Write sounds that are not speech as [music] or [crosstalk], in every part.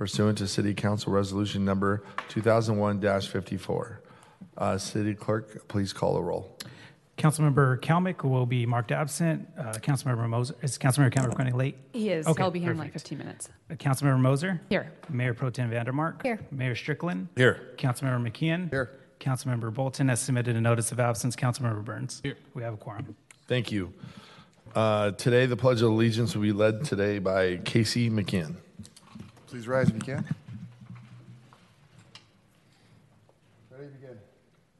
pursuant to City Council Resolution Number 2001-54. Uh, City Clerk, please call the roll. Councilmember Kalmick will be marked absent. Uh, Councilmember Moser, is Councilmember Kalmick running late? He is. Okay, He'll be here in like 15 minutes. Uh, Councilmember Moser? Here. Mayor Pro Tem Van Der Mark? Here. Mayor Strickland? Here. Councilmember McKeon? Here. Councilmember Bolton has submitted a notice of absence. Councilmember Burns? Here. We have a quorum. Thank you. Uh, Today, the Pledge of Allegiance will be led today by Casey McKeon. Please rise if you can. Ready, to begin.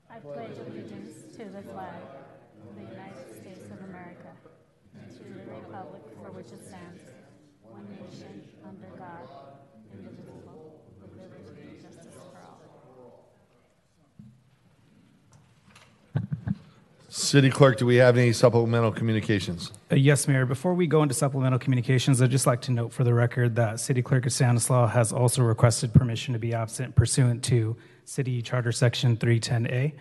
I pledge allegiance to the flag of the United States of America and to the republic for which it stands, one nation, under God, indivisible, with liberty and justice for all. City Clerk, do we have any supplemental communications? Uh, Yes, Mayor. Before we go into supplemental communications, I'd just like to note for the record that City Clerk Estanislau has also requested permission to be absent pursuant to City Charter Section 310A.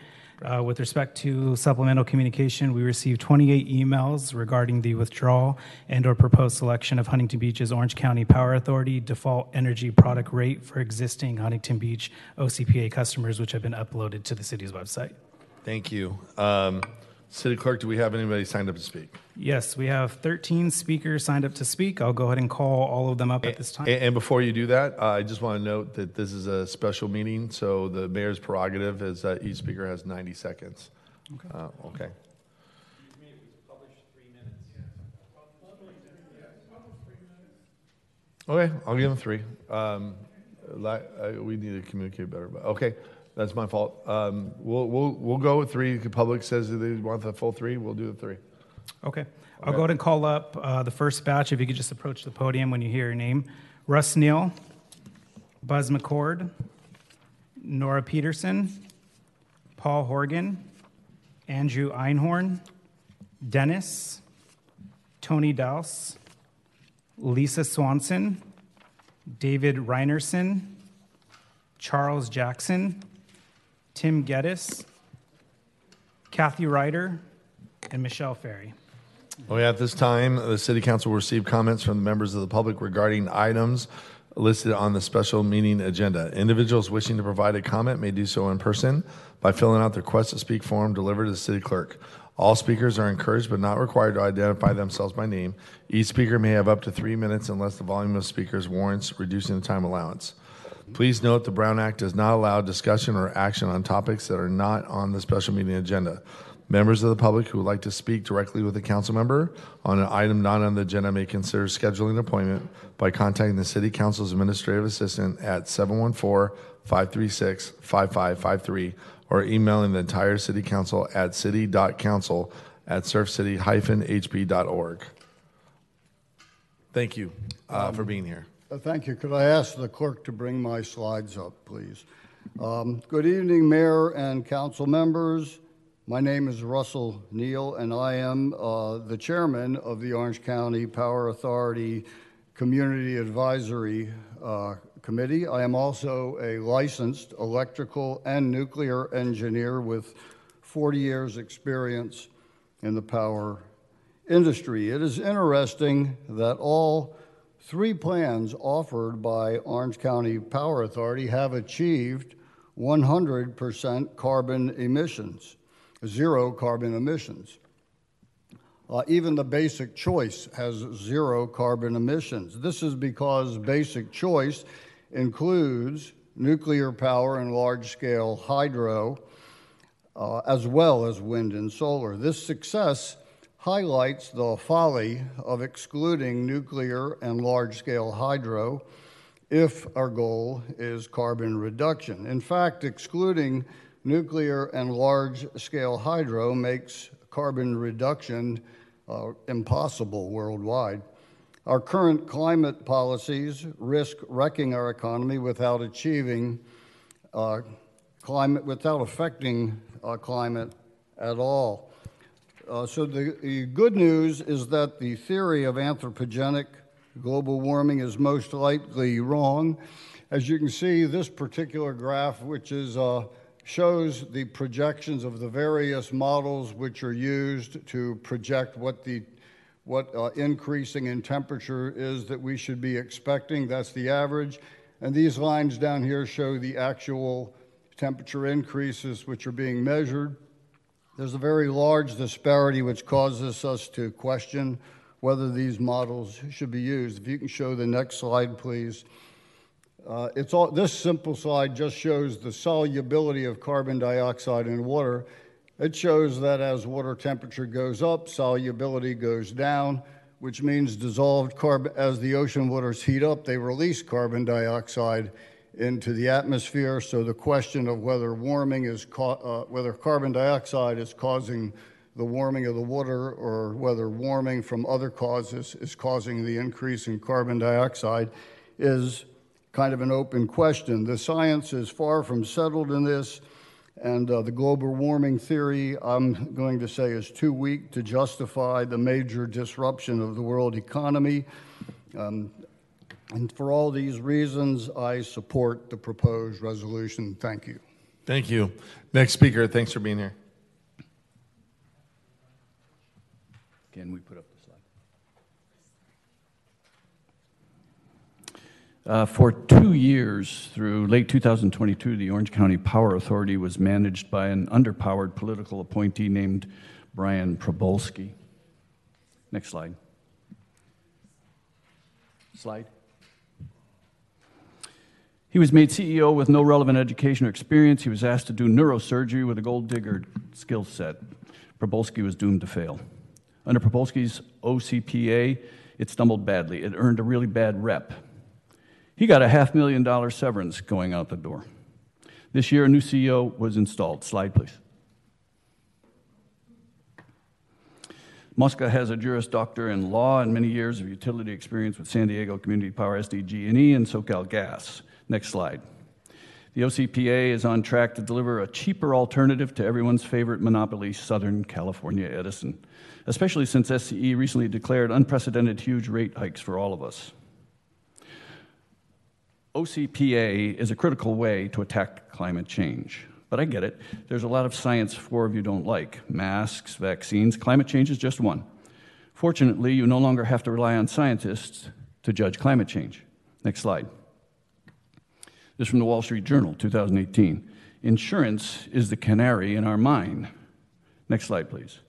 Uh, With respect to supplemental communication, we received 28 emails regarding the withdrawal and/or proposed selection of Huntington Beach's Orange County Power Authority default energy product rate for existing Huntington Beach OCPA customers, which have been uploaded to the city's website. Thank you. Um, City Clerk, do we have anybody signed up to speak? Yes, we have 13 speakers signed up to speak. I'll go ahead and call all of them up at this time. And, and before you do that, uh, I just want to note that this is a special meeting, so the mayor's prerogative is that each speaker has 90 seconds. Okay. Uh, okay. Okay, I'll give them three. Um, uh, we need to communicate better, but okay, that's my fault. Um, we'll, we'll, we'll go with three. The public says that they want the full three, we'll do the three. Okay. I'll go ahead and call up uh, the first batch. If you could just approach the podium when you hear your name. Russ Neal, Buzz McCord, Nora Peterson, Paul Horgan, Andrew Einhorn, Dennis, Tony Dowse, Lisa Swanson, David Reinerson, Charles Jackson, Tim Geddes, Kathy Ryder, and Michelle Ferry. Oh, yeah, at this time, the city council will receive comments from the members of the public regarding items listed on the special meeting agenda. Individuals wishing to provide a comment may do so in person by filling out the request to speak form delivered to the city clerk. All speakers are encouraged but not required to identify themselves by name. Each speaker may have up to three minutes unless the volume of speakers warrants reducing the time allowance. Please note the Brown Act does not allow discussion or action on topics that are not on the special meeting agenda. Members of the public who would like to speak directly with a council member on an item not on the agenda may consider scheduling an appointment by contacting the city council's administrative assistant at 714-536-5553 or emailing the entire city council at city.council at surfcity-hb.org. Thank you uh, for being here. Uh, Thank you. Could I ask the clerk to bring my slides up, please? Um, Good evening, Mayor and council members. My name is Russell Neal, and I am uh, the chairman of the Orange County Power Authority Community Advisory uh, Committee. I am also a licensed electrical and nuclear engineer with 40 years' experience in the power industry. It is interesting that all three plans offered by Orange County Power Authority have achieved 100% carbon emissions, zero carbon emissions. Uh, even the basic choice has zero carbon emissions. This is because basic choice includes nuclear power and large scale hydro, uh, as well as wind and solar. This success highlights the folly of excluding nuclear and large scale hydro if our goal is carbon reduction. In fact, excluding nuclear and large scale hydro makes carbon reduction uh, impossible worldwide. Our current climate policies risk wrecking our economy without achieving uh, climate, without affecting climate at all. Uh, so the, the good news is that the theory of anthropogenic global warming is most likely wrong. As you can see, this particular graph, which is uh, shows the projections of the various models which are used to project what the what uh, increasing in temperature is that we should be expecting. That's the average. And these lines down here show the actual temperature increases which are being measured. There's a very large disparity which causes us to question whether these models should be used. If you can show the next slide, please. Uh, it's all, this simple slide just shows the solubility of carbon dioxide in water. It shows that as water temperature goes up, solubility goes down, which means dissolved carbon, as the ocean waters heat up, they release carbon dioxide into the atmosphere. So the question of whether warming is, uh, whether carbon dioxide is causing the warming of the water or whether warming from other causes is causing the increase in carbon dioxide is kind of an open question. The science is far from settled in this, and uh, the global warming theory, I'm going to say, is too weak to justify the major disruption of the world economy. Um, and for all these reasons, I support the proposed resolution. Thank you. Thank you. Next speaker, thanks for being here. Can we put up the slide? Uh, for two years, through late 2022, the Orange County Power Authority was managed by an underpowered political appointee named Brian Probolsky. Next slide. Slide. He was made CEO with no relevant education or experience. He was asked to do neurosurgery with a gold digger skill set. Probolsky was doomed to fail. Under Probolsky's OCPA, it stumbled badly. It earned a really bad rep. He got a half million dollar severance going out the door. This year, a new CEO was installed. Slide, please. Mosca has a Juris Doctor in law and many years of utility experience with San Diego Community Power, SDG&E, and SoCal Gas. Next slide. The OCPA is on track to deliver a cheaper alternative to everyone's favorite monopoly, Southern California Edison, especially since SCE recently declared unprecedented huge rate hikes for all of us. OCPA is a critical way to attack climate change. But I get it. There's a lot of science four of you don't like masks, vaccines. Climate change is just one. Fortunately, you no longer have to rely on scientists to judge climate change. Next slide. This is from the Wall Street Journal, 2018. Insurance is the canary in our mine. Next slide, please.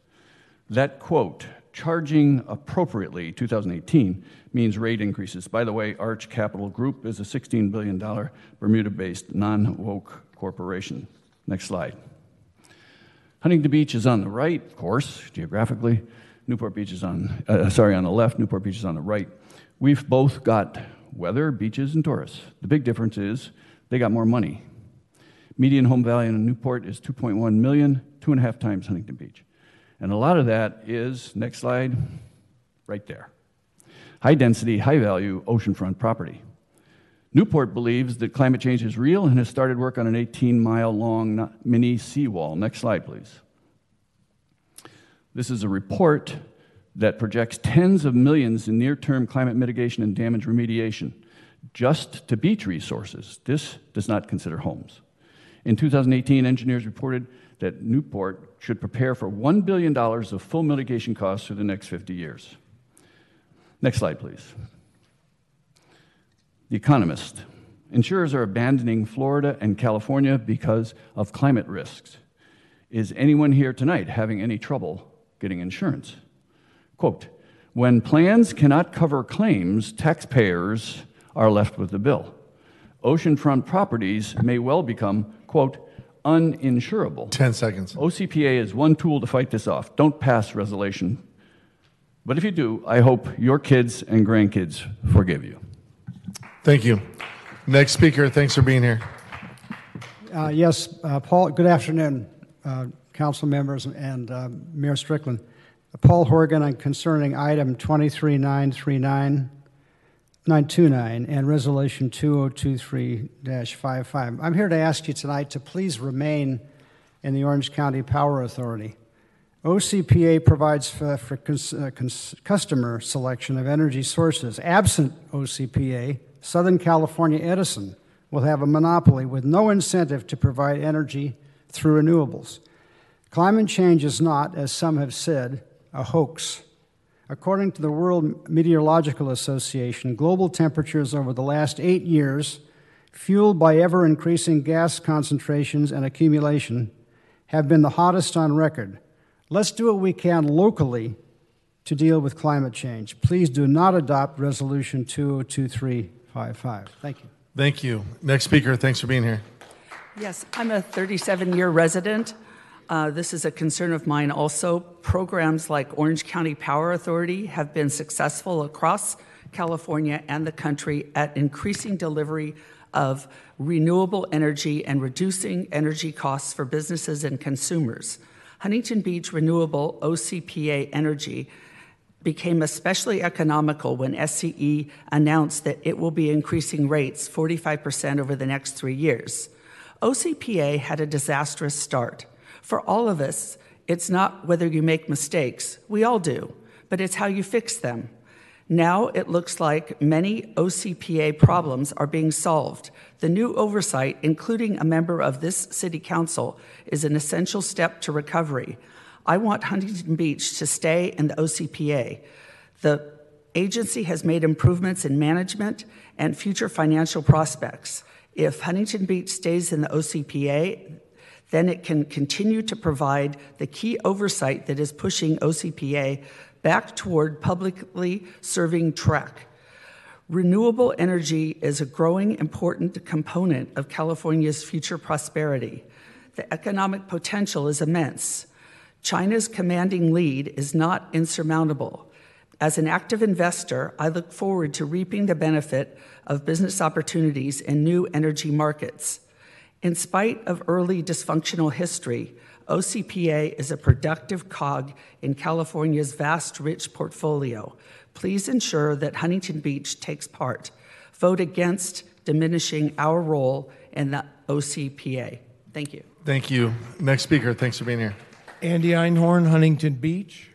That quote charging appropriately 2018 means rate increases. By the way, Arch Capital Group is a $16 billion Bermuda based non woke corporation. Next slide. Huntington Beach is on the right, of course, geographically. Newport Beach is on, uh, sorry, on the left, Newport Beach is on the right. We've both got weather, beaches, and tourists. The big difference is they got more money. Median home value in Newport is 2.1 million, two and a half times Huntington Beach. And a lot of that is, next slide, right there. High density, high value oceanfront property. Newport believes that climate change is real and has started work on an 18 mile long mini seawall. Next slide, please. This is a report that projects tens of millions in near term climate mitigation and damage remediation just to beach resources. This does not consider homes. In 2018, engineers reported that Newport should prepare for $1 billion of full mitigation costs for the next 50 years. Next slide, please. The Economist. Insurers are abandoning Florida and California because of climate risks. Is anyone here tonight having any trouble getting insurance? Quote When plans cannot cover claims, taxpayers are left with the bill. Oceanfront properties may well become, quote, uninsurable. 10 seconds. OCPA is one tool to fight this off. Don't pass resolution. But if you do, I hope your kids and grandkids forgive you. Thank you. Next speaker, thanks for being here. Uh, yes, uh, Paul, good afternoon, uh, council members and uh, Mayor Strickland. Paul Horgan on concerning item 23939 929 and Resolution 2023-55. I'm here to ask you tonight to please remain in the Orange County Power Authority. OCPA provides for, for cons, uh, cons, customer selection of energy sources. Absent OCPA, Southern California Edison will have a monopoly with no incentive to provide energy through renewables. Climate change is not, as some have said, a hoax. According to the World Meteorological Association, global temperatures over the last eight years fueled by ever increasing gas concentrations and accumulation, have been the hottest on record. Let's do what we can locally to deal with climate change. Please do not adopt Resolution 202355. Thank you. Thank you. Next speaker, thanks for being here. Yes, I'm a 37 year resident. Uh, this is a concern of mine also. Programs like Orange County Power Authority have been successful across California and the country at increasing delivery of renewable energy and reducing energy costs for businesses and consumers. Huntington Beach Renewable OCPA Energy became especially economical when SCE announced that it will be increasing rates 45% over the next three years. OCPA had a disastrous start. For all of us, it's not whether you make mistakes, we all do, but it's how you fix them. Now it looks like many OCPA problems are being solved. The new oversight, including a member of this city council, is an essential step to recovery. I want Huntington Beach to stay in the OCPA. The agency has made improvements in management and future financial prospects. If Huntington Beach stays in the OCPA, then it can continue to provide the key oversight that is pushing OCPA back toward publicly serving track. Renewable energy is a growing important component of California's future prosperity. The economic potential is immense. China's commanding lead is not insurmountable. As an active investor, I look forward to reaping the benefit of business opportunities in new energy markets. In spite of early dysfunctional history, OCPA is a productive cog in California's vast, rich portfolio. Please ensure that Huntington Beach takes part. Vote against diminishing our role in the OCPA. Thank you. Thank you. Next speaker, thanks for being here. Andy Einhorn, Huntington Beach.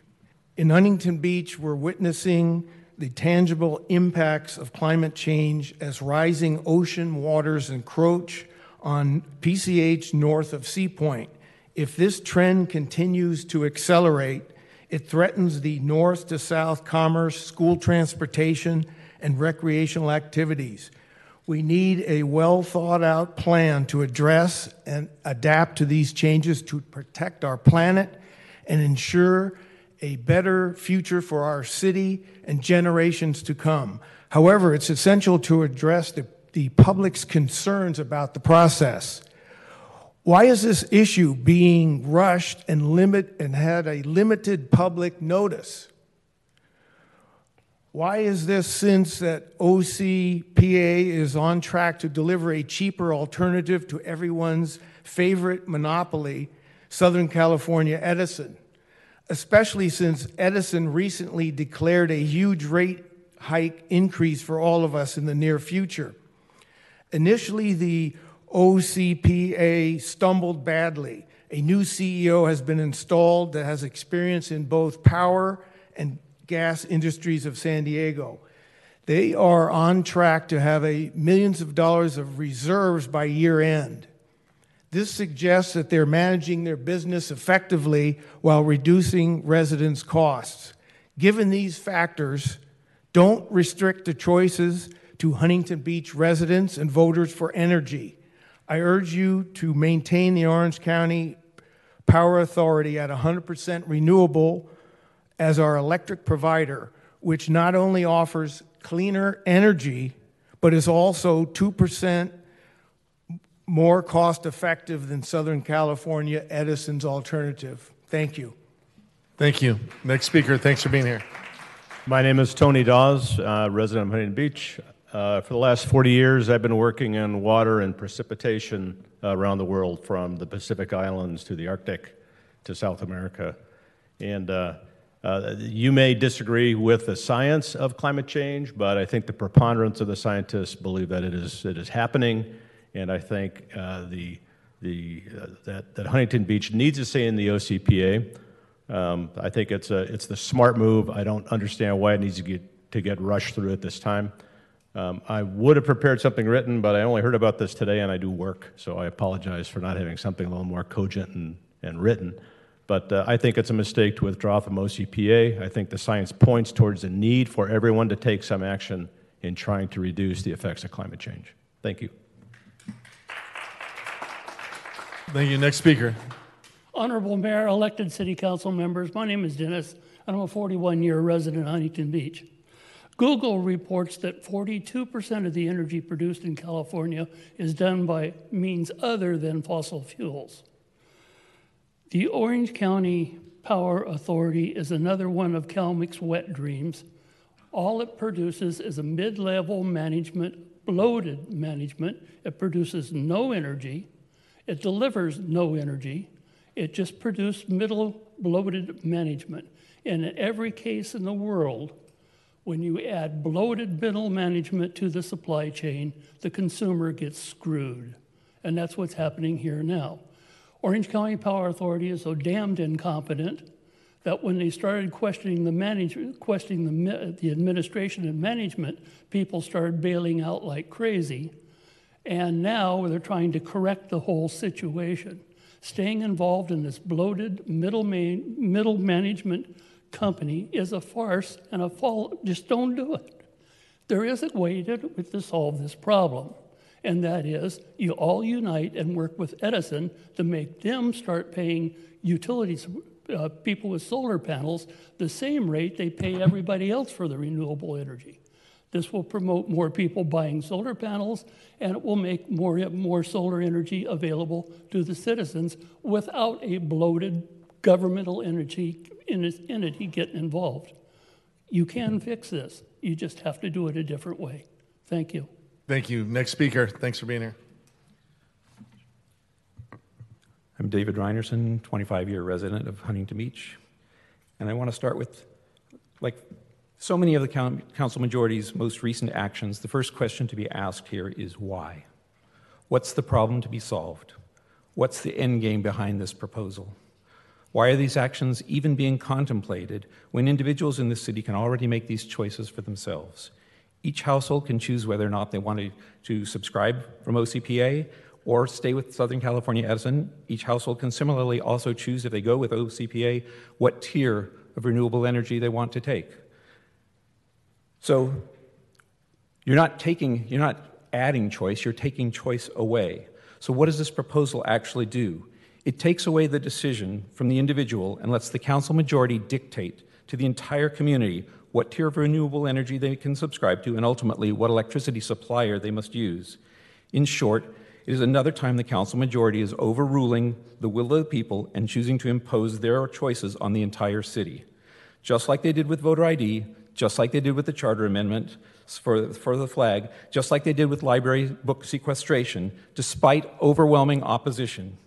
In Huntington Beach, we're witnessing the tangible impacts of climate change as rising ocean waters encroach on PCH north of Sea Point. If this trend continues to accelerate, it threatens the north to south commerce, school transportation, and recreational activities. We need a well thought out plan to address and adapt to these changes to protect our planet and ensure a better future for our city and generations to come. However, it's essential to address the, the public's concerns about the process. Why is this issue being rushed and limit and had a limited public notice? Why is this since that OCPA is on track to deliver a cheaper alternative to everyone's favorite monopoly, Southern California Edison? Especially since Edison recently declared a huge rate hike increase for all of us in the near future. Initially, the OCPA stumbled badly. A new CEO has been installed that has experience in both power and gas industries of San Diego. They are on track to have a millions of dollars of reserves by year end. This suggests that they're managing their business effectively while reducing residents' costs. Given these factors, don't restrict the choices to Huntington Beach residents and voters for energy. I urge you to maintain the Orange County Power Authority at 100% renewable as our electric provider, which not only offers cleaner energy, but is also 2% more cost effective than Southern California Edison's alternative. Thank you. Thank you. Next speaker, thanks for being here. My name is Tony Dawes, uh, resident of Huntington Beach. Uh, for the last 40 years, I've been working in water and precipitation uh, around the world, from the Pacific Islands to the Arctic to South America. And uh, uh, you may disagree with the science of climate change, but I think the preponderance of the scientists believe that it is, it is happening. And I think uh, the, the, uh, that, that Huntington Beach needs to stay in the OCPA. Um, I think it's, a, it's the smart move. I don't understand why it needs to get, to get rushed through at this time. Um, I would have prepared something written, but I only heard about this today and I do work, so I apologize for not having something a little more cogent and, and written. But uh, I think it's a mistake to withdraw from OCPA. I think the science points towards the need for everyone to take some action in trying to reduce the effects of climate change. Thank you. Thank you. Next speaker. Honorable Mayor, elected city council members, my name is Dennis, and I'm a 41 year resident of Huntington Beach. Google reports that 42% of the energy produced in California is done by means other than fossil fuels. The Orange County Power Authority is another one of Kalmick's wet dreams. All it produces is a mid level management, bloated management. It produces no energy, it delivers no energy, it just produced middle bloated management. And in every case in the world, when you add bloated middle management to the supply chain, the consumer gets screwed. And that's what's happening here now. Orange County Power Authority is so damned incompetent that when they started questioning the management, questioning the, the administration and management, people started bailing out like crazy. And now they're trying to correct the whole situation. Staying involved in this bloated middle, middle management company is a farce and a fall. Just don't do it. There is a way to, to solve this problem, and that is you all unite and work with Edison to make them start paying utilities uh, people with solar panels the same rate they pay everybody else for the renewable energy. This will promote more people buying solar panels, and it will make more, more solar energy available to the citizens without a bloated governmental energy entity getting involved. You can fix this. You just have to do it a different way. Thank you. Thank you. Next speaker. Thanks for being here. I'm David Reinerson, 25 year resident of Huntington Beach. And I want to start with, like so many of the council majority's most recent actions, the first question to be asked here is why? What's the problem to be solved? What's the end game behind this proposal? Why are these actions even being contemplated when individuals in the city can already make these choices for themselves? Each household can choose whether or not they want to, to subscribe from OCPA or stay with Southern California Edison. Each household can similarly also choose, if they go with OCPA, what tier of renewable energy they want to take. So you're not taking, you're not adding choice, you're taking choice away. So what does this proposal actually do? It takes away the decision from the individual and lets the council majority dictate to the entire community what tier of renewable energy they can subscribe to and ultimately what electricity supplier they must use. In short, it is another time the council majority is overruling the will of the people and choosing to impose their choices on the entire city. Just like they did with voter ID, just like they did with the charter amendment for, for the flag, just like they did with library book sequestration, despite overwhelming opposition.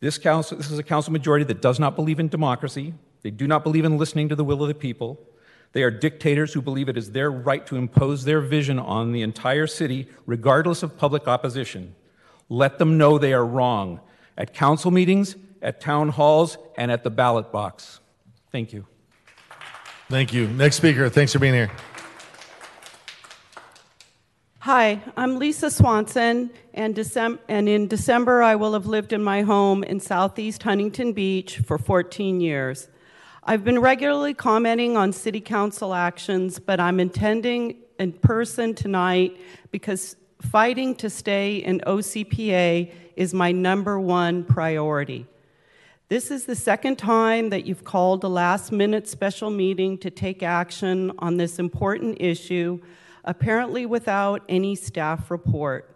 This, council, this is a council majority that does not believe in democracy. They do not believe in listening to the will of the people. They are dictators who believe it is their right to impose their vision on the entire city, regardless of public opposition. Let them know they are wrong at council meetings, at town halls, and at the ballot box. Thank you. Thank you. Next speaker, thanks for being here. Hi, I'm Lisa Swanson, and, Decem- and, in December I will have lived in my home in southeast Huntington Beach for 14 years. I've been regularly commenting on City Council actions, but I'm attending in person tonight because fighting to stay in OCPA is my number one priority. This is the second time that you've called a last minute special meeting to take action on this important issue, apparently without any staff report.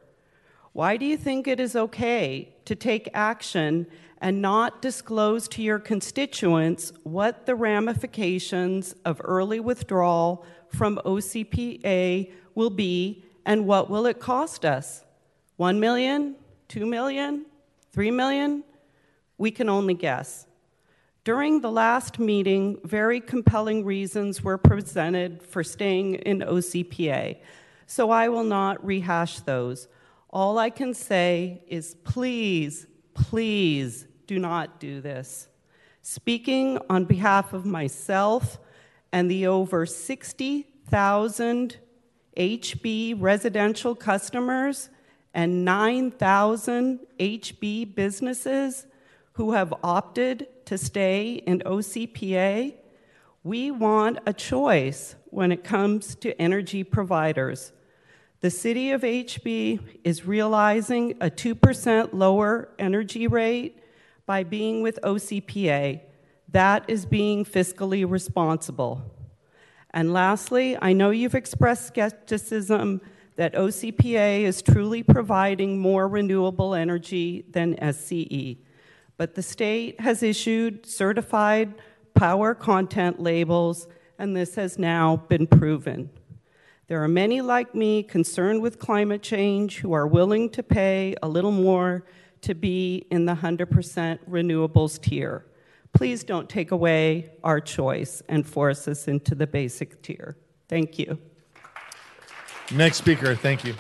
Why do you think it is okay to take action and not disclose to your constituents what the ramifications of early withdrawal from OCPA will be and what will it cost us? 1 million, 2 million, 3 million? We can only guess. During the last meeting, very compelling reasons were presented for staying in OCPA, so I will not rehash those. All I can say is please, please do not do this. Speaking on behalf of myself and the over 60,000 HB residential customers and 9,000 HB businesses who have opted to stay in OCPA, we want a choice when it comes to energy providers. The city of HB is realizing a 2% lower energy rate by being with OCPA. That is being fiscally responsible. And lastly, I know you've expressed skepticism that OCPA is truly providing more renewable energy than SCE. But the state has issued certified power content labels, and this has now been proven. There are many like me concerned with climate change who are willing to pay a little more to be in the 100% renewables tier. Please don't take away our choice and force us into the basic tier. Thank you. Next speaker, thank you.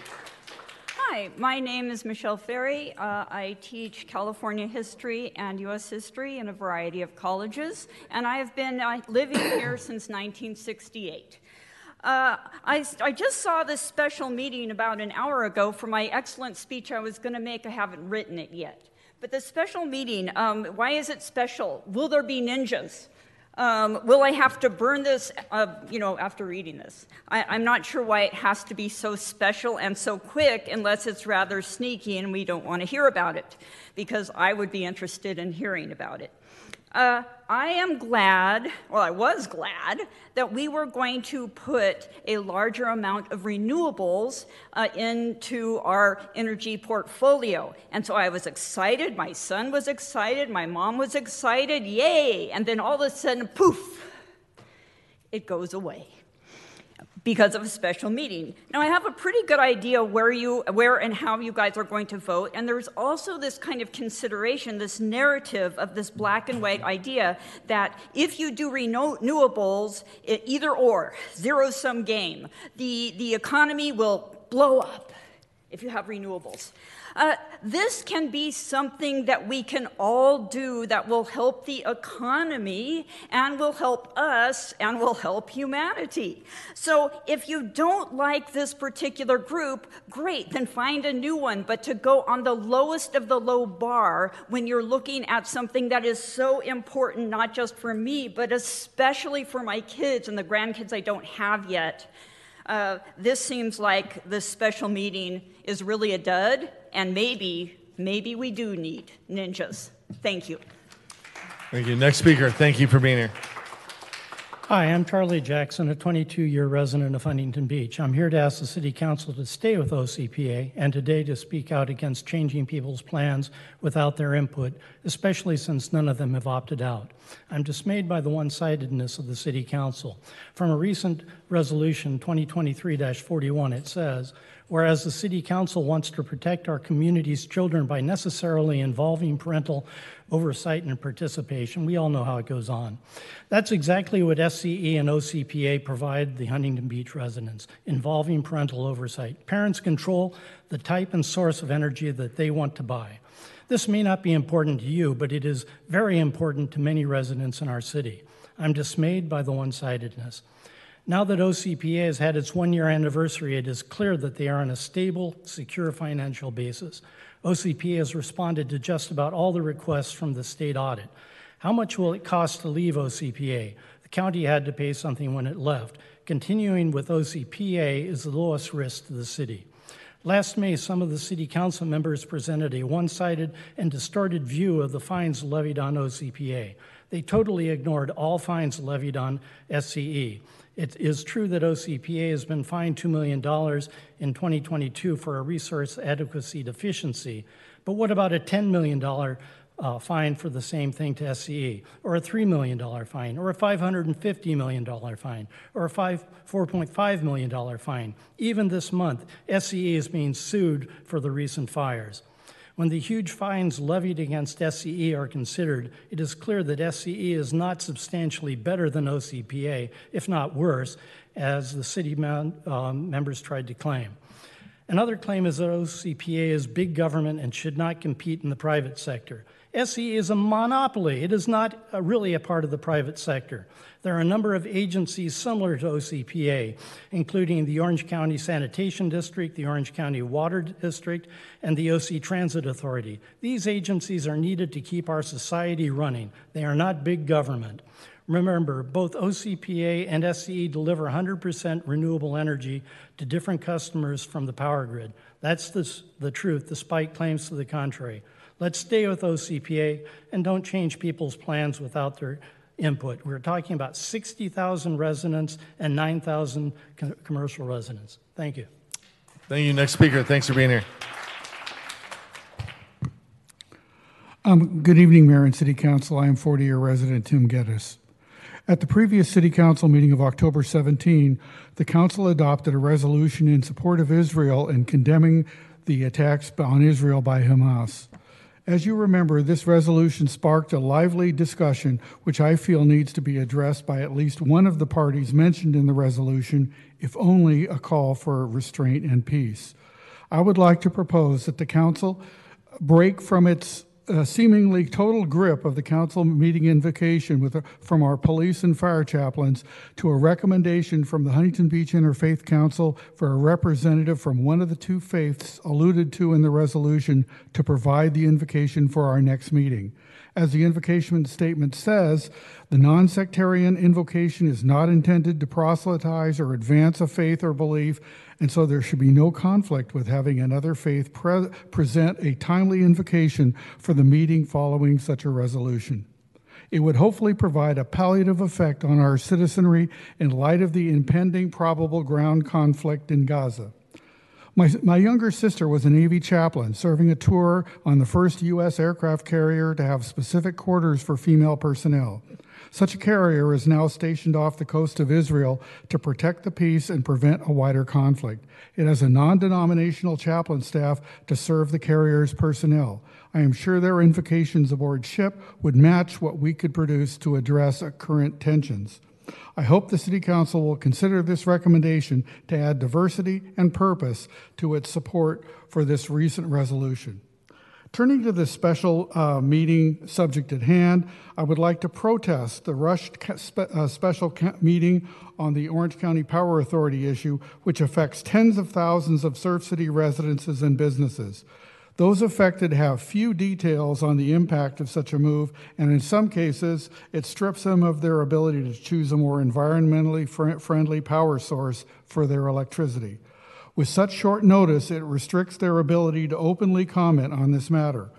Hi, my name is Michelle Ferry. Uh, I teach California history and U.S. history in a variety of colleges, and I have been uh, living here since 1968. Uh, I, I, just saw this special meeting about an hour ago for my excellent speech I was going to make. I haven't written it yet. But the special meeting, um, why is it special? Will there be ninjas? Um, will I have to burn this, uh, you know, after reading this? I, am not sure why it has to be so special and so quick unless it's rather sneaky and we don't want to hear about it, because I would be interested in hearing about it. Uh, I am glad, well, I was glad, that we were going to put a larger amount of renewables uh, into our energy portfolio. And so I was excited, my son was excited, my mom was excited, yay! And then all of a sudden, poof, it goes away because of a special meeting. Now I have a pretty good idea where you where and how you guys are going to vote and there's also this kind of consideration this narrative of this black and white idea that if you do renewables either or zero sum game the the economy will blow up if you have renewables. Uh, this can be something that we can all do that will help the economy and will help us and will help humanity. So if you don't like this particular group, great, then find a new one. But to go on the lowest of the low bar when you're looking at something that is so important, not just for me, but especially for my kids and the grandkids I don't have yet. Uh, this seems like this special meeting is really a dud, and maybe, maybe we do need ninjas. Thank you. Thank you. Next speaker, thank you for being here. Hi, I'm Charlie Jackson, a 22 year resident of Huntington Beach. I'm here to ask the City Council to stay with OCPA and today to speak out against changing people's plans without their input, especially since none of them have opted out. I'm dismayed by the one sidedness of the City Council. From a recent resolution, 2023 41, it says, Whereas the City Council wants to protect our community's children by necessarily involving parental oversight and participation, we all know how it goes on. That's exactly what SCE and OCPA provide the Huntington Beach residents involving parental oversight. Parents control the type and source of energy that they want to buy. This may not be important to you, but it is very important to many residents in our city. I'm dismayed by the one sidedness. Now that OCPA has had its one year anniversary, it is clear that they are on a stable, secure financial basis. OCPA has responded to just about all the requests from the state audit. How much will it cost to leave OCPA? The county had to pay something when it left. Continuing with OCPA is the lowest risk to the city. Last May, some of the city council members presented a one sided and distorted view of the fines levied on OCPA. They totally ignored all fines levied on SCE. It is true that OCPA has been fined $2 million in 2022 for a resource adequacy deficiency, but what about a $10 million uh, fine for the same thing to SCE, or a $3 million fine, or a $550 million fine, or a $4.5 million fine? Even this month, SCE is being sued for the recent fires. When the huge fines levied against SCE are considered, it is clear that SCE is not substantially better than OCPA, if not worse, as the city um, members tried to claim. Another claim is that OCPA is big government and should not compete in the private sector. SCE is a monopoly. It is not a, really a part of the private sector. There are a number of agencies similar to OCPA, including the Orange County Sanitation District, the Orange County Water District, and the OC Transit Authority. These agencies are needed to keep our society running. They are not big government. Remember, both OCPA and SCE deliver 100% renewable energy to different customers from the power grid. That's the, the truth, despite claims to the contrary. Let's stay with OCPA and don't change people's plans without their input. We're talking about 60,000 residents and 9,000 commercial residents. Thank you. Thank you. Next speaker. Thanks for being here. Um, good evening, Mayor and City Council. I am 40 year resident Tim Geddes. At the previous City Council meeting of October 17, the Council adopted a resolution in support of Israel and condemning the attacks on Israel by Hamas. As you remember, this resolution sparked a lively discussion, which I feel needs to be addressed by at least one of the parties mentioned in the resolution, if only a call for restraint and peace. I would like to propose that the Council break from its uh, seemingly total grip of the council meeting invocation with, from our police and fire chaplains to a recommendation from the Huntington Beach Interfaith Council for a representative from one of the two faiths alluded to in the resolution to provide the invocation for our next meeting. As the invocation statement says, the non sectarian invocation is not intended to proselytize or advance a faith or belief, and so there should be no conflict with having another faith pre- present a timely invocation for the meeting following such a resolution. It would hopefully provide a palliative effect on our citizenry in light of the impending probable ground conflict in Gaza. My, my younger sister was a Navy chaplain serving a tour on the first U.S. aircraft carrier to have specific quarters for female personnel. Such a carrier is now stationed off the coast of Israel to protect the peace and prevent a wider conflict. It has a non denominational chaplain staff to serve the carrier's personnel. I am sure their invocations aboard ship would match what we could produce to address current tensions. I hope the City Council will consider this recommendation to add diversity and purpose to its support for this recent resolution. Turning to the special uh, meeting subject at hand, I would like to protest the rushed spe- uh, special ca- meeting on the Orange County Power Authority issue, which affects tens of thousands of Surf City residences and businesses. Those affected have few details on the impact of such a move, and in some cases, it strips them of their ability to choose a more environmentally fr- friendly power source for their electricity. With such short notice, it restricts their ability to openly comment on this matter.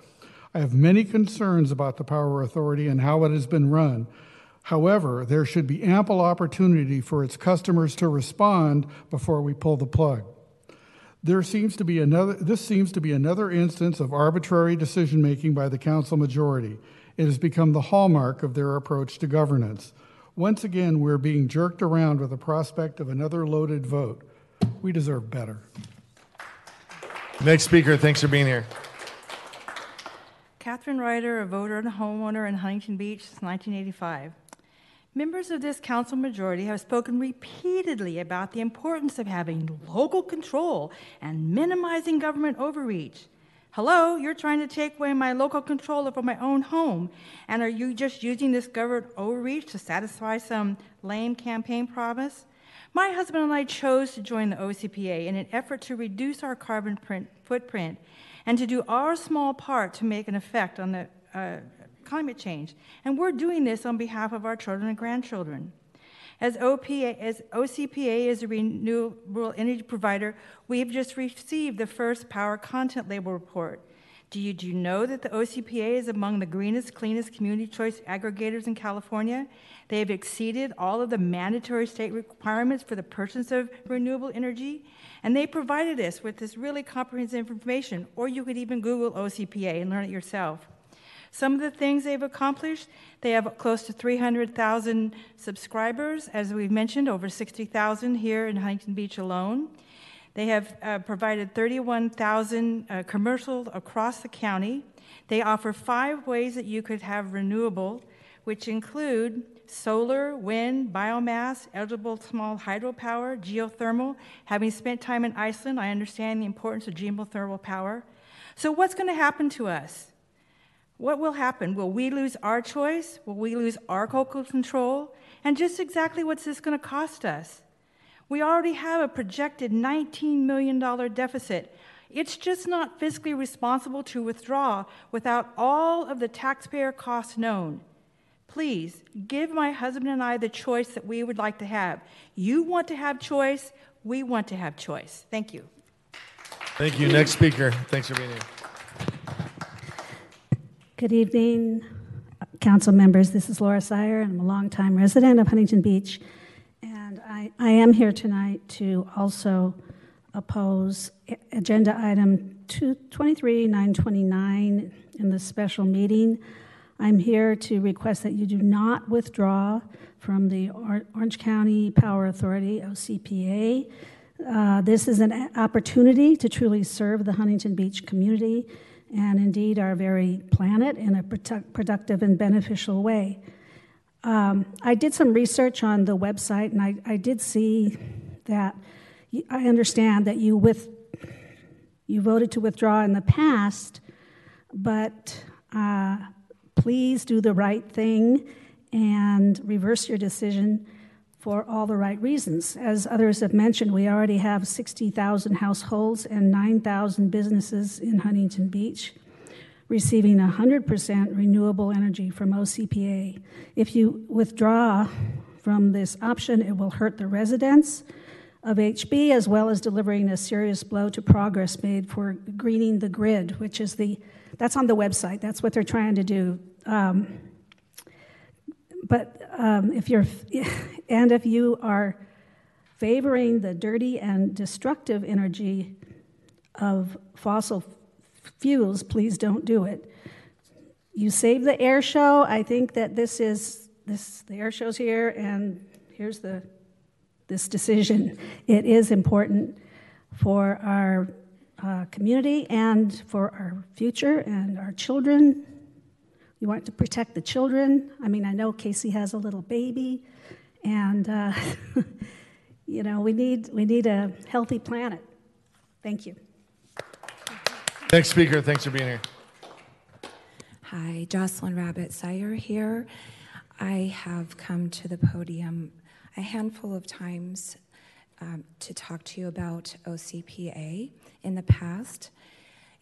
I have many concerns about the Power Authority and how it has been run. However, there should be ample opportunity for its customers to respond before we pull the plug. There seems to be another, this seems to be another instance of arbitrary decision making by the council majority. It has become the hallmark of their approach to governance. Once again, we're being jerked around with the prospect of another loaded vote. We deserve better. Next speaker, thanks for being here. Catherine Ryder, a voter and a homeowner in Huntington Beach since 1985. Members of this council majority have spoken repeatedly about the importance of having local control and minimizing government overreach. Hello, you're trying to take away my local control over my own home, and are you just using this government overreach to satisfy some lame campaign promise? My husband and I chose to join the OCPA in an effort to reduce our carbon print, footprint and to do our small part to make an effect on the uh, climate change. And we're doing this on behalf of our children and grandchildren. As, OPA, as OCPA is a renewable energy provider, we have just received the first power content label report. Do you, do you know that the OCPA is among the greenest, cleanest community choice aggregators in California? They have exceeded all of the mandatory state requirements for the purchase of renewable energy. And they provided us with this really comprehensive information, or you could even Google OCPA and learn it yourself. Some of the things they've accomplished, they have close to 300,000 subscribers, as we've mentioned, over 60,000 here in Huntington Beach alone. They have uh, provided 31,000 uh, commercials across the county. They offer five ways that you could have renewable, which include solar, wind, biomass, eligible small hydropower, geothermal. Having spent time in Iceland, I understand the importance of geothermal power. So, what's going to happen to us? What will happen? Will we lose our choice? Will we lose our local control? And just exactly what's this going to cost us? We already have a projected $19 million deficit. It's just not fiscally responsible to withdraw without all of the taxpayer costs known. Please give my husband and I the choice that we would like to have. You want to have choice, we want to have choice. Thank you. Thank you. Next speaker. Thanks for being here. Good evening, council members. This is Laura Sire, and I'm a longtime resident of Huntington Beach. And I, I am here tonight to also oppose agenda item 22929 in the special meeting. I'm here to request that you do not withdraw from the Orange County Power Authority, OCPA. Uh, This is an opportunity to truly serve the Huntington Beach community and indeed our very planet in a produ- productive and beneficial way. Um, I did some research on the website, and I, I did see that I understand that you with you voted to withdraw in the past, but uh, please do the right thing and reverse your decision for all the right reasons. As others have mentioned, we already have 60,000 households and 9,000 businesses in Huntington Beach receiving 100% renewable energy from OCPA. If you withdraw from this option, it will hurt the residents of HB as well as delivering a serious blow to progress made for greening the grid, which is the that's on the website. That's what they're trying to do. Um, but um, if you're [laughs] and if you are favoring the dirty and destructive energy of fossil fuels, please don't do it. You save the air show. I think that this is this the air show's here, and here's the this decision. It is important for our uh, community and for our future and our children. You want to protect the children. I mean, I know Casey has a little baby, and uh, [laughs] you know we need we need a healthy planet. Thank you. Next speaker. Thanks for being here. Hi, Jocelyn Rabbit Sire here. I have come to the podium a handful of times um, to talk to you about OCPA in the past,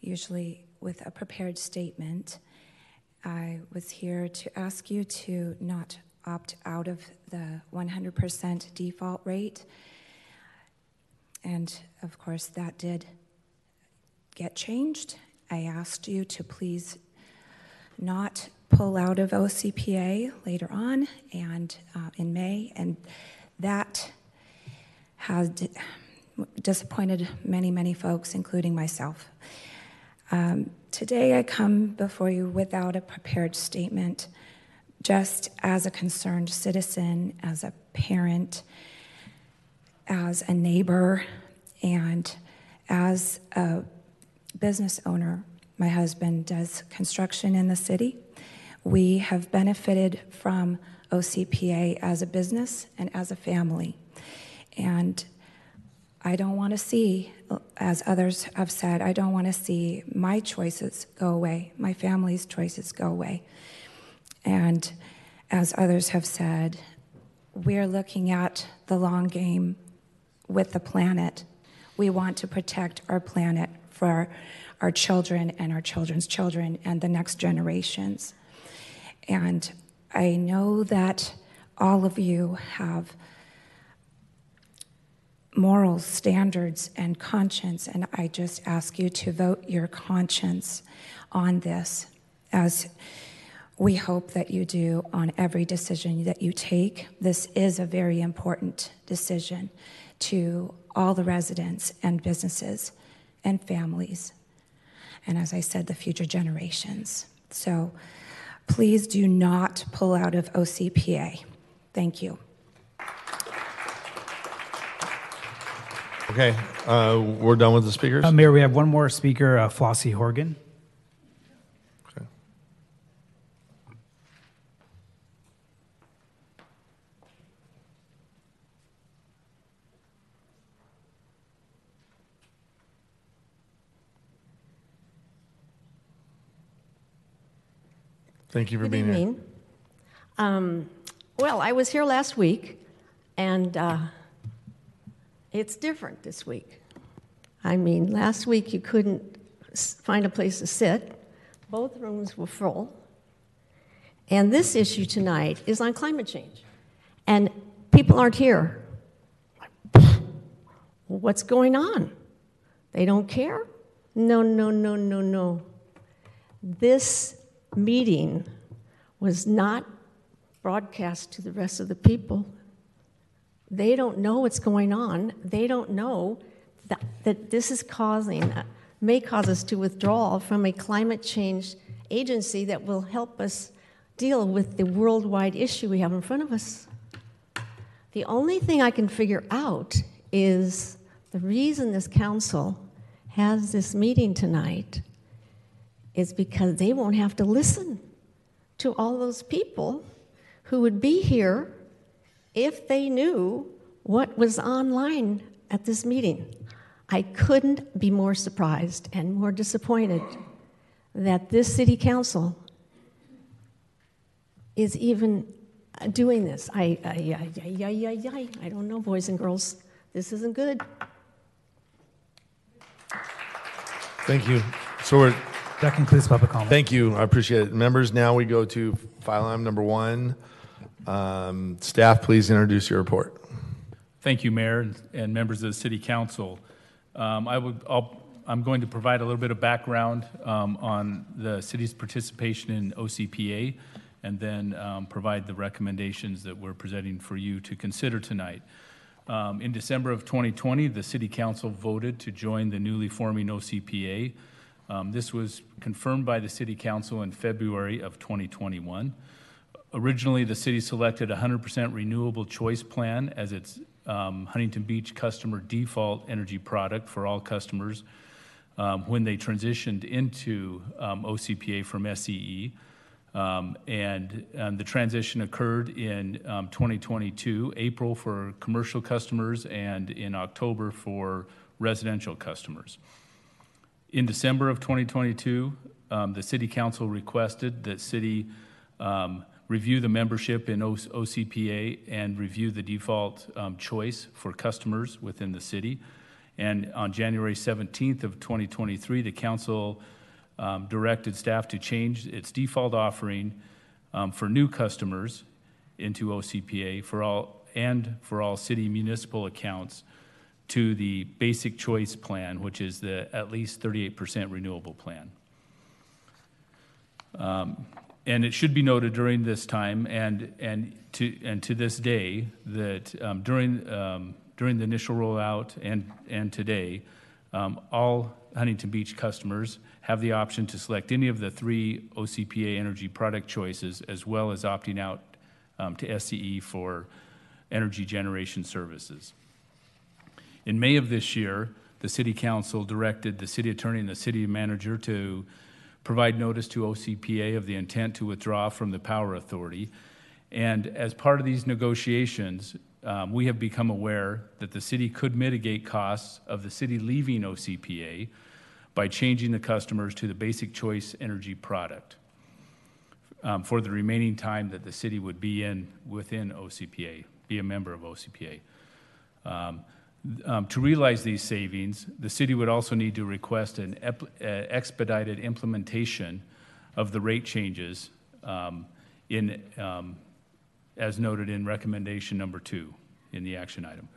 usually with a prepared statement. I was here to ask you to not opt out of the 100% default rate. And of course, that did get changed. I asked you to please not pull out of OCPA later on and uh, in May, and that has di- disappointed many, many folks, including myself. Um, today, I come before you without a prepared statement, just as a concerned citizen, as a parent, as a neighbor, and as a business owner. My husband does construction in the city. We have benefited from OCPA as a business and as a family. And I don't want to see, as others have said, I don't want to see my choices go away, my family's choices go away. And as others have said, we're looking at the long game with the planet. We want to protect our planet for our children and our children's children and the next generations. And I know that all of you have moral standards and conscience, and I just ask you to vote your conscience on this as we hope that you do on every decision that you take. This is a very important decision to all the residents and businesses and families. And as I said, the future generations. So please do not pull out of OCPA. Thank you. Okay, uh, we're done with the speakers. Uh, Mayor, we have one more speaker, uh, Flossie Horgan. Thank you for Good being here. evening. Um, well, I was here last week, and uh, it's different this week. I mean, last week you couldn't find a place to sit, both rooms were full, And this issue tonight is on climate change. And people aren't here. What's going on? They don't care? No, no, no, no, no. This meeting was not broadcast to the rest of the people. They don't know what's going on. They don't know that, that this is causing, may cause us to withdraw from a climate change agency that will help us deal with the worldwide issue we have in front of us. The only thing I can figure out is the reason this council has this meeting tonight is because they won't have to listen to all those people who would be here if they knew what was online at this meeting. I couldn't be more surprised and more disappointed that this city council is even doing this. I, I, I, I, I, don't know, boys and girls. This isn't good. Thank you. So we're. That concludes public comment. Thank you. I appreciate it. Members, now we go to file item number one. Um, Staff, please introduce your report. Thank you, Mayor and members of the City Council. Um, I would, I'll, I'm going to provide a little bit of background um, on the city's participation in OCPA and then um, provide the recommendations that we're presenting for you to consider tonight. Um, in December of 2020, the City Council voted to join the newly forming OCPA. Um, this was confirmed by the City Council in February of 2021. Originally, the city selected a 100% renewable choice plan as its um, Huntington Beach customer default energy product for all customers um, when they transitioned into um, OCPA from SCE. Um, and, and the transition occurred in um, 2022, April for commercial customers and in October for residential customers. In December of 2022, um, the City Council requested that City um, review the membership in o- OCPA and review the default um, choice for customers within the city. And on January 17th of 2023, the council um, directed staff to change its default offering um, for new customers into OCPA for all and for all city municipal accounts to the basic choice plan, which is the at least 38% renewable plan. Um, and it should be noted during this time and, and, to, and to this day that um, during, um, during the initial rollout and, and today, um, all Huntington Beach customers have the option to select any of the three OCPA energy product choices as well as opting out um, to SCE for energy generation services. In May of this year, the City Council directed the City Attorney and the City Manager to provide notice to OCPA of the intent to withdraw from the Power Authority. And as part of these negotiations, um, we have become aware that the city could mitigate costs of the city leaving OCPA by changing the customers to the basic choice energy product um, for the remaining time that the city would be in within OCPA, be a member of OCPA. Um, um, to realize these savings, the city would also need to request an ep- uh, expedited implementation of the rate changes um, in, um, as noted in recommendation number two in the action item.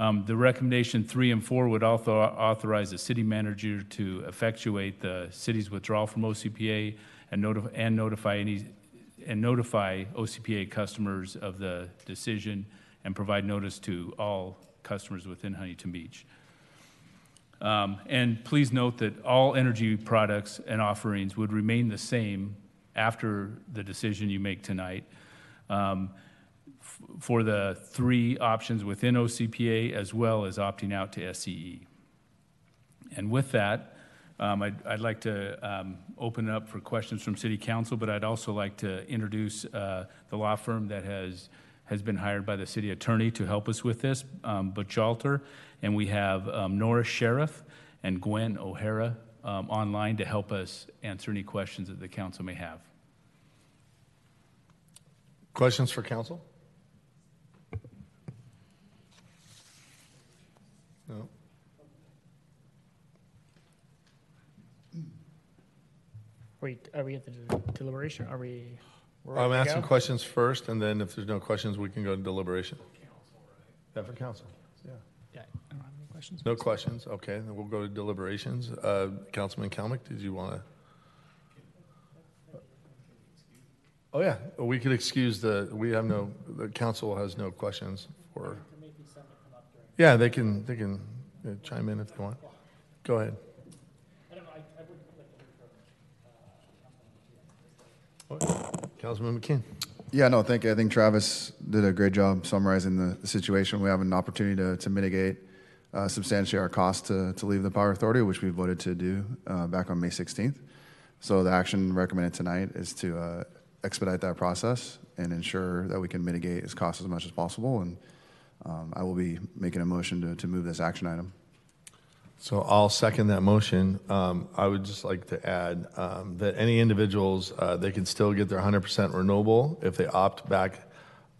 Um, the recommendation three and four would also authorize the city manager to effectuate the city's withdrawal from OCPA and, notif- and notify any and notify OCPA customers of the decision and provide notice to all customers within Huntington Beach. Um, and please note that all energy products and offerings would remain the same after the decision you make tonight um, f- for the three options within OCPA as well as opting out to SCE. And with that, um, I'd, I'd, like to um, open it up for questions from City Council, but I'd also like to introduce uh, the law firm that has has been hired by the city attorney to help us with this, um, Buchalter, and we have um, Nora Sheriff and Gwen O'Hara um, online to help us answer any questions that the council may have. Questions for council? No. Wait, are we at the deliberation? Are we? We're I'm ready to asking go? questions first, and then if there's no questions, we can go to deliberation. Yeah, for council. Yeah. Yeah, I don't have any questions. No questions, okay, then we'll go to deliberations. Uh, Councilman Kalmick, did you want to? Oh, yeah, we could excuse the, we have no, the council has no questions for. Yeah, they can, they can uh, chime in if they want. Go ahead. Councilman McKeon. Yeah, no, thank you. I think Travis did a great job summarizing the, the situation. We have an opportunity to, to mitigate uh, substantially our cost to, to leave the Power Authority, which we voted to do uh, back on May 16th. So the action recommended tonight is to uh, expedite that process and ensure that we can mitigate its cost as much as possible. And um, I will be making a motion to, to move this action item. So I'll second that motion. Um, I would just like to add um, that any individuals, uh, they can still get their 100% renewable if they opt back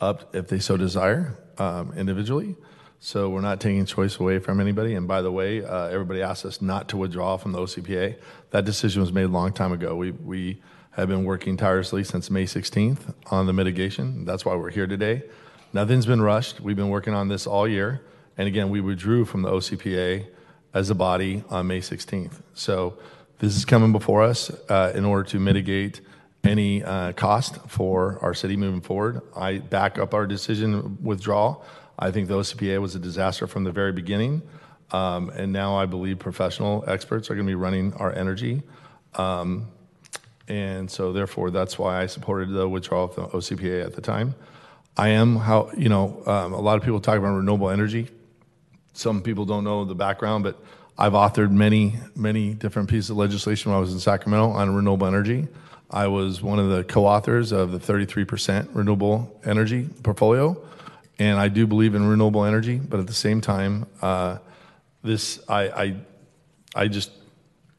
up if they so desire um, individually. So we're not taking choice away from anybody. And by the way, uh, everybody asked us not to withdraw from the OCPA. That decision was made a long time ago. We, we have been working tirelessly since May 16th on the mitigation. That's why we're here today. Nothing's been rushed. We've been working on this all year. And again, we withdrew from the OCPA as a body on May 16th. So this is coming before us uh, in order to mitigate any uh, cost for our city moving forward. I back up our decision withdrawal. I think the OCPA was a disaster from the very beginning. Um, and now I believe professional experts are going to be running our energy. Um, and so therefore, that's why I supported the withdrawal of the OCPA at the time. I am how, you know, um, a lot of people talk about renewable energy some people don't know the background, but I've authored many, many different pieces of legislation when I was in Sacramento on renewable energy. I was one of the co-authors of the 33% renewable energy portfolio, and I do believe in renewable energy. But at the same time, uh, this I, I, I just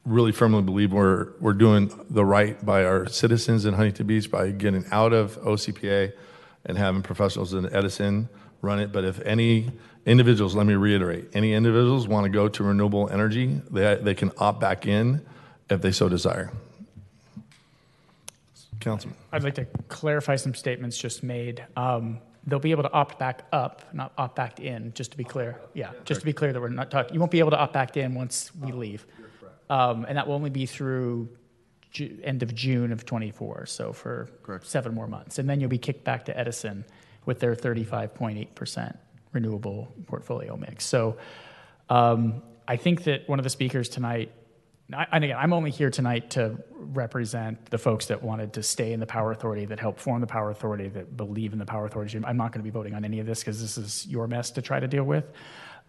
really firmly believe we're we're doing the right by our citizens in Huntington Beach by getting out of OCPA and having professionals in Edison run it. But if any individuals, let me reiterate, any individuals want to go to renewable energy, they, they can opt back in if they so desire. Councilman. I'd like to clarify some statements just made. Um, they'll be able to opt back up, not opt back in, just to be clear. Yeah, just to be clear that we're not talking, you won't be able to opt back in once we leave. Um, and that will only be through Ju- end of June of 24, so for seven more months. And then you'll be kicked back to Edison with their 35.8% renewable portfolio mix. So um, I think that one of the speakers tonight, and again, I'm only here tonight to represent the folks that wanted to stay in the Power Authority, that helped form the Power Authority, that believe in the Power Authority. I'm not going to be voting on any of this because this is your mess to try to deal with.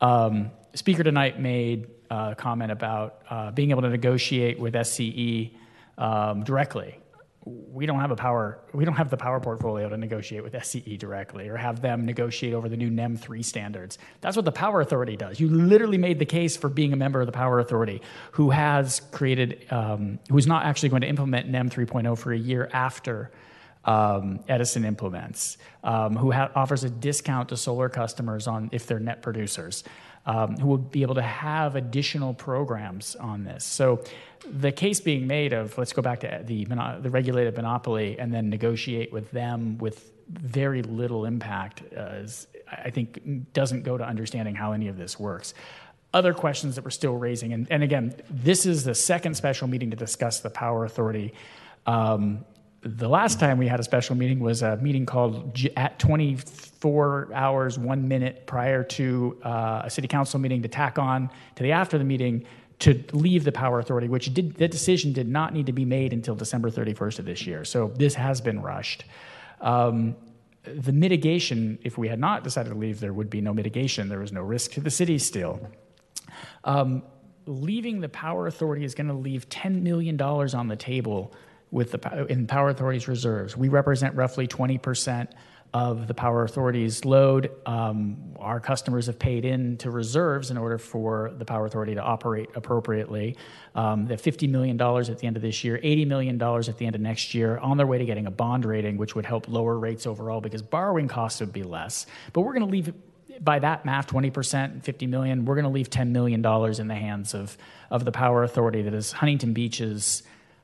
Um, speaker tonight made a comment about uh, being able to negotiate with SCE um, directly we don't have a power we don't have the power portfolio to negotiate with SCE directly or have them negotiate over the new NEM 3 standards. That's what the power authority does. You literally made the case for being a member of the power authority who has created um, who's not actually going to implement NEM 3.0 for a year after um, Edison implements, um, who ha- offers a discount to solar customers on if they're net producers, um, who will be able to have additional programs on this. So the case being made of let's go back to the the regulated monopoly and then negotiate with them with very little impact uh, is, I think doesn't go to understanding how any of this works. Other questions that we're still raising, and, and again, this is the second special meeting to discuss the power authority. Um, the last time we had a special meeting was a meeting called at 24 hours, one minute prior to uh, a city council meeting to tack on to the after the meeting to leave the power authority, which did, the decision did not need to be made until December 31st of this year. So this has been rushed. Um, the mitigation, if we had not decided to leave, there would be no mitigation. There was no risk to the city still. Um, leaving the power authority is going to leave $10 million on the table with the in power authority's reserves. We represent roughly 20% of the power authority's load. Um, our customers have paid into reserves in order for the power authority to operate appropriately. Um, the $50 million at the end of this year, $80 million at the end of next year, on their way to getting a bond rating, which would help lower rates overall because borrowing costs would be less. But we're going to leave by that math, 20%, 50 million, we're going to leave $10 million in the hands of, of the power authority that is Huntington Beach's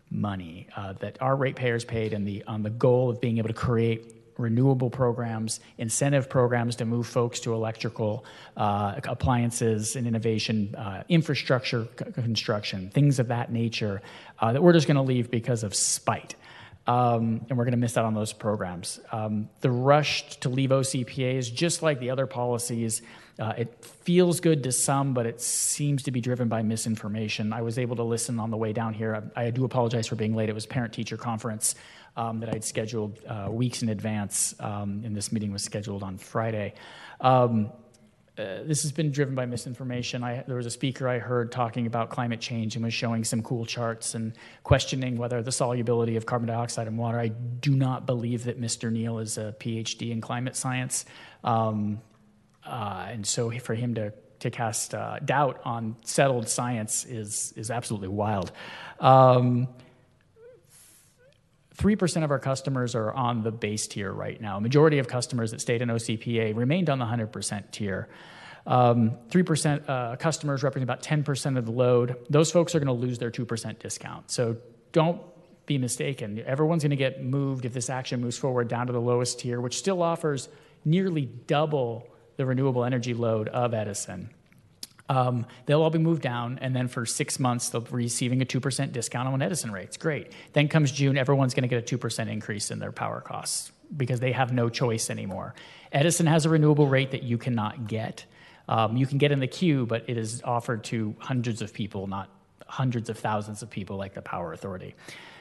money uh, that our ratepayers paid and the, on the goal of being able to create renewable programs, incentive programs to move folks to electrical uh, appliances and innovation, uh, infrastructure c- construction, things of that nature uh, that we're just going to leave because of spite. Um, and we're going to miss out on those programs. Um, the rush to leave OCPA is just like the other policies. Uh, it feels good to some, but it seems to be driven by misinformation. I was able to listen on the way down here. I, I do apologize for being late. It was parent teacher conference um, that I'd scheduled uh, weeks in advance, um, and this meeting was scheduled on Friday. Uh, this has been driven by misinformation. I, there was a speaker I heard talking about climate change and was showing some cool charts and questioning whether the solubility of carbon dioxide in water. I do not believe that Mr. Neal is a PhD in climate science. Um, uh, and so for him to, to cast uh, doubt on settled science is, is absolutely wild. Um, 3% of our customers are on the base tier right now. Majority of customers that stayed in OCPA remained on the 100% tier. Um, 3% uh, customers represent about 10% of the load. Those folks are going to lose their 2% discount. So don't be mistaken. Everyone's going to get moved if this action moves forward down to the lowest tier, which still offers nearly double the renewable energy load of Edison. Um, they'll all be moved down, and then for six months, they'll be receiving a 2% discount on Edison rates. Great. Then comes June, everyone's going to get a 2% increase in their power costs because they have no choice anymore. Edison has a renewable rate that you cannot get. Um, you can get in the queue, but it is offered to hundreds of people, not hundreds of thousands of people like the Power Authority.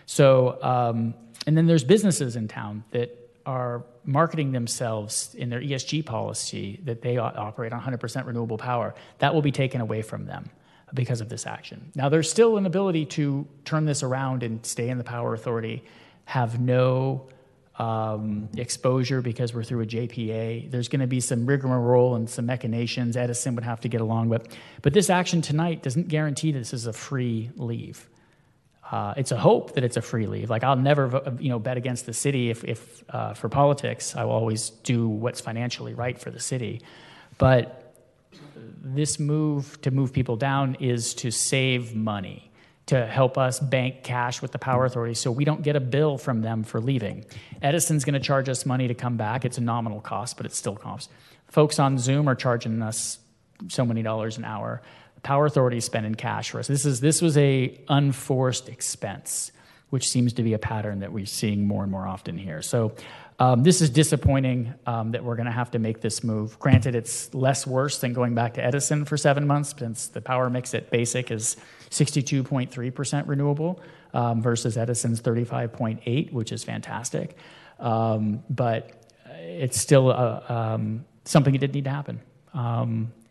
So, um, and then there's businesses in town that are marketing themselves in their ESG policy that they operate on 100% renewable power, that will be taken away from them because of this action. Now, there's still an ability to turn this around and stay in the power authority, have no um, exposure because we're through a JPA. There's going to be some rigmarole and some machinations. Edison would have to get along with. But this action tonight doesn't guarantee that this is a free leave. Uh, it's a hope that it's a free leave. Like I'll never, you know, bet against the city if, if uh, for politics. I will always do what's financially right for the city. But this move to move people down is to save money, to help us bank cash with the power authority, so we don't get a bill from them for leaving. Edison's going to charge us money to come back. It's a nominal cost, but it still costs. Folks on Zoom are charging us so many dollars an hour. Power Authority spend in cash for us. This, is, this was a unforced expense, which seems to be a pattern that we're seeing more and more often here. So um, this is disappointing um, that we're going to have to make this move. Granted, it's less worse than going back to Edison for seven months, since the power mix at Basic is 62.3% renewable um, versus Edison's 35.8, which is fantastic. Um, but it's still a, um, something that didn't need to happen.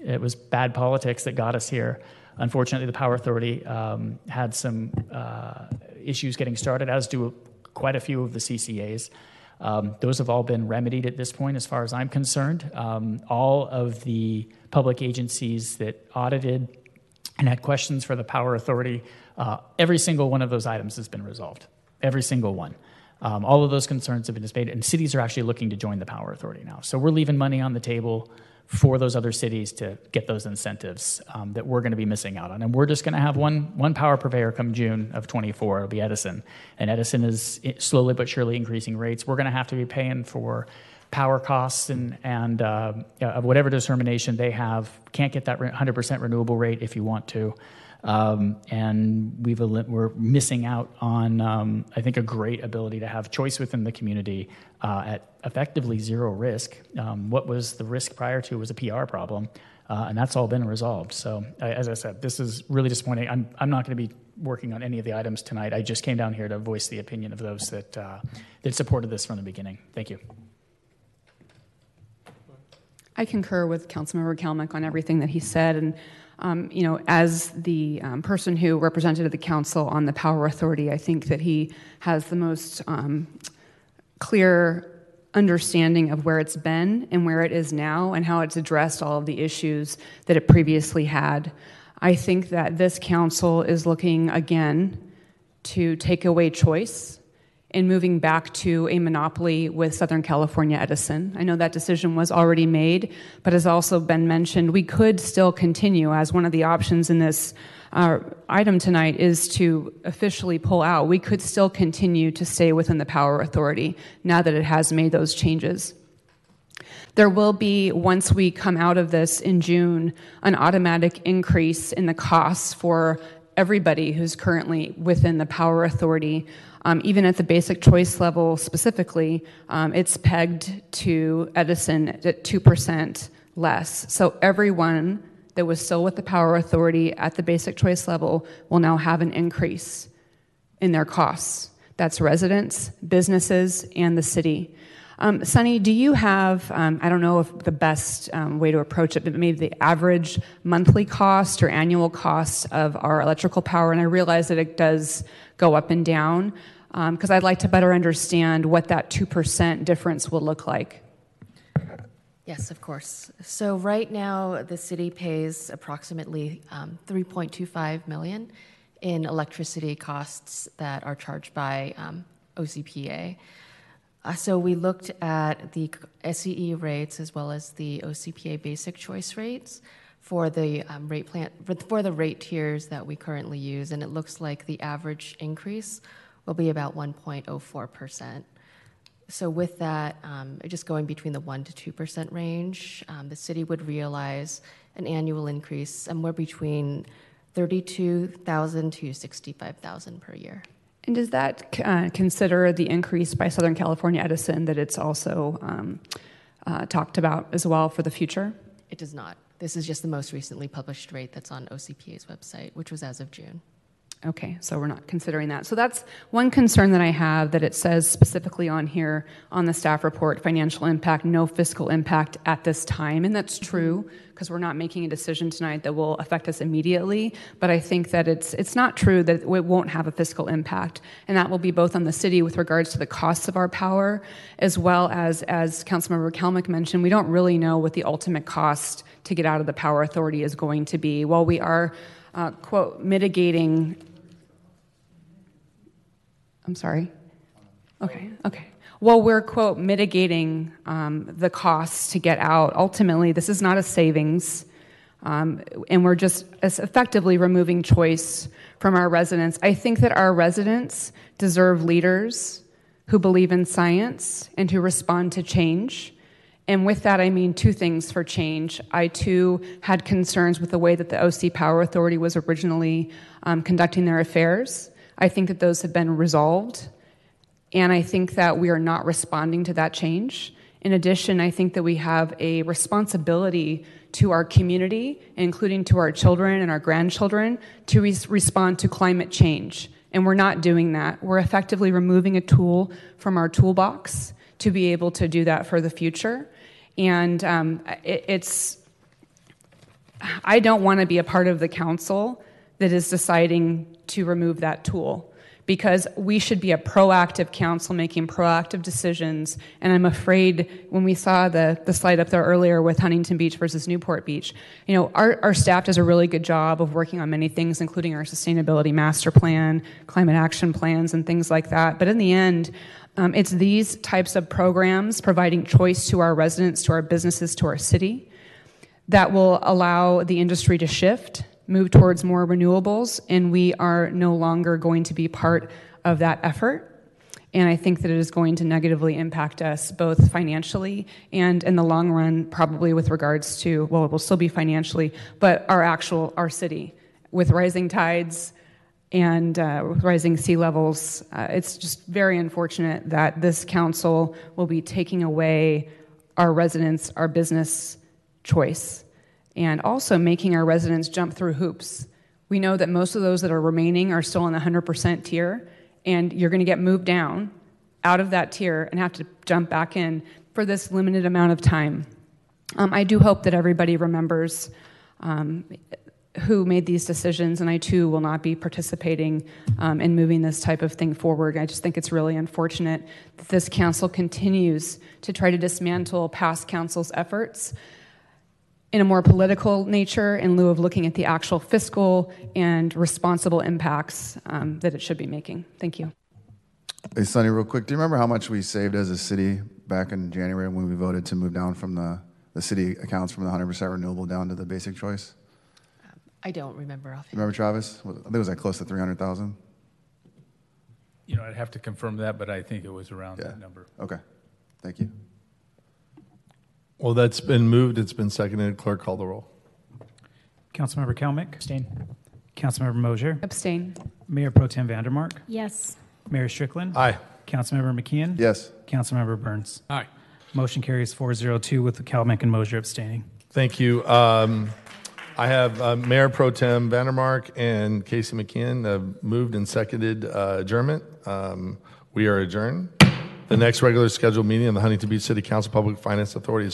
It was bad politics that got us here. Unfortunately, the Power Authority um, had some uh, issues getting started, as do quite a few of the CCAs. Um, those have all been remedied at this point, as far as I'm concerned. Um, all of the public agencies that audited and had questions for the Power Authority, uh, every single one of those items has been resolved. Every single one. Um, all of those concerns have been dissipated, and cities are actually looking to join the Power Authority now. So we're leaving money on the table for those other cities to get those incentives um, that we're going to be missing out on. And we're just going to have one, one power purveyor come June of 24. It'll be Edison. And Edison is slowly but surely increasing rates. We're going to have to be paying for power costs and, and uh, of whatever determination they have. Can't get that 100% renewable rate if you want to. Um, and we've we're missing out on, um, I think, a great ability to have choice within the community uh, at effectively zero risk. Um, what was the risk prior to was a PR problem, uh, and that's all been resolved. So, as I said, this is really disappointing. I'm, I'm not going to be working on any of the items tonight. I just came down here to voice the opinion of those that, uh, that supported this from the beginning. Thank you. I concur with Councilmember Kalmick on everything that he said, and um, you know, as the um, person who represented the council on the Power Authority, I think that he has the most um, clear understanding of where it's been and where it is now and how it's addressed all of the issues that it previously had. I think that this council is looking again to take away choice in moving back to a monopoly with Southern California Edison. I know that decision was already made, but has also been mentioned, we could still continue as one of the options in this uh, item tonight is to officially pull out. We could still continue to stay within the Power Authority now that it has made those changes. There will be, once we come out of this in June, an automatic increase in the costs for everybody who's currently within the Power Authority. Um, even at the basic choice level specifically, um, it's pegged to Edison at 2% less. So everyone that was still with the Power Authority at the basic choice level will now have an increase in their costs. That's residents, businesses, and the city. Um, Sunny, do you have, um, I don't know if the best um, way to approach it, but maybe the average monthly cost or annual cost of our electrical power? And I realize that it does go up and down because I'd like to better understand what that 2% difference will look like. Yes, of course. So right now, the city pays approximately um, 3.25 million in electricity costs that are charged by um, OCPA. Uh, so we looked at the SCE rates as well as the OCPA basic choice rates for the um, rate plan for the rate tiers that we currently use, and it looks like the average increase will be about 1.04 percent. So with that, um, just going between the one to two percent range, um, the city would realize an annual increase somewhere between thirty-two thousand to sixty-five thousand per year. And does that uh, consider the increase by Southern California Edison that it's also um, uh, talked about as well for the future? It does not. This is just the most recently published rate that's on OCPA's website, which was as of June. Okay, so we're not considering that. So that's one concern that I have that it says specifically on here on the staff report financial impact, no fiscal impact at this time. And that's true because we're not making a decision tonight that will affect us immediately. But I think that it's, it's not true that it won't have a fiscal impact. And that will be both on the city with regards to the costs of our power, as well as, as Councilmember Kalmick mentioned, we don't really know what the ultimate cost to get out of the power authority is going to be. While we are uh, quote, mitigating I'm sorry. Okay, okay. Well, we're, quote, mitigating um, the costs to get out. Ultimately, this is not a savings, um, and we're just effectively removing choice from our residents. I think that our residents deserve leaders who believe in science and who respond to change. And with that, I mean two things for change. I too had concerns with the way that the OC Power Authority was originally um, conducting their affairs. I think that those have been resolved, and I think that we are not responding to that change. In addition, I think that we have a responsibility to our community, including to our children and our grandchildren, to respond to climate change. And we're not doing that. We're effectively removing a tool from our toolbox to be able to do that for the future. And um, it, it's, I don't want to be a part of the council that is deciding to remove that tool because we should be a proactive council making proactive decisions. And I'm afraid when we saw the, the slide up there earlier with Huntington Beach versus Newport Beach, you know, our, our staff does a really good job of working on many things, including our sustainability master plan, climate action plans, and things like that. But in the end, um, it's these types of programs providing choice to our residents, to our businesses, to our city that will allow the industry to shift move towards more renewables, and we are no longer going to be part of that effort. And I think that it is going to negatively impact us both financially and in the long run, probably with regards to, well, it will still be financially, but our actual, our city. With rising tides and uh, rising sea levels, uh, it's just very unfortunate that this council will be taking away our residents, our business choice and also making our residents jump through hoops. We know that most of those that are remaining are still in the 100% tier, and you're going to get moved down out of that tier and have to jump back in for this limited amount of time. Um, I do hope that everybody remembers um, who made these decisions, and I too will not be participating um, in moving this type of thing forward. I just think it's really unfortunate that this council continues to try to dismantle past council's efforts in a more political nature in lieu of looking at the actual fiscal and responsible impacts um, that it should be making. Thank you. Hey, Sunny, real quick, do you remember how much we saved as a city back in January when we voted to move down from the, the city accounts from the 100% renewable down to the basic choice? I don't remember offhand. Remember Travis? I think it was like close to 300,000. You know, I'd have to confirm that, but I think it was around that number. Okay. Thank you. Well, that's been moved, it's been seconded. Clerk, call the roll. Councilmember Kalmick. Abstain. Councilmember Mosier. Abstain. Mayor Pro Tem Van Der Mark. Yes. Mayor Strickland. Aye. Councilmember McKeon. Yes. Councilmember Burns. Aye. Motion carries 402 with the Kalmick and Mosier abstaining. Thank you. Um, I have uh, Mayor Pro Tem Van Der Mark and Casey McKeon have moved and seconded uh, adjournment. Um, We are adjourned. The next regular scheduled meeting of the Huntington Beach City Council Public Finance Authority is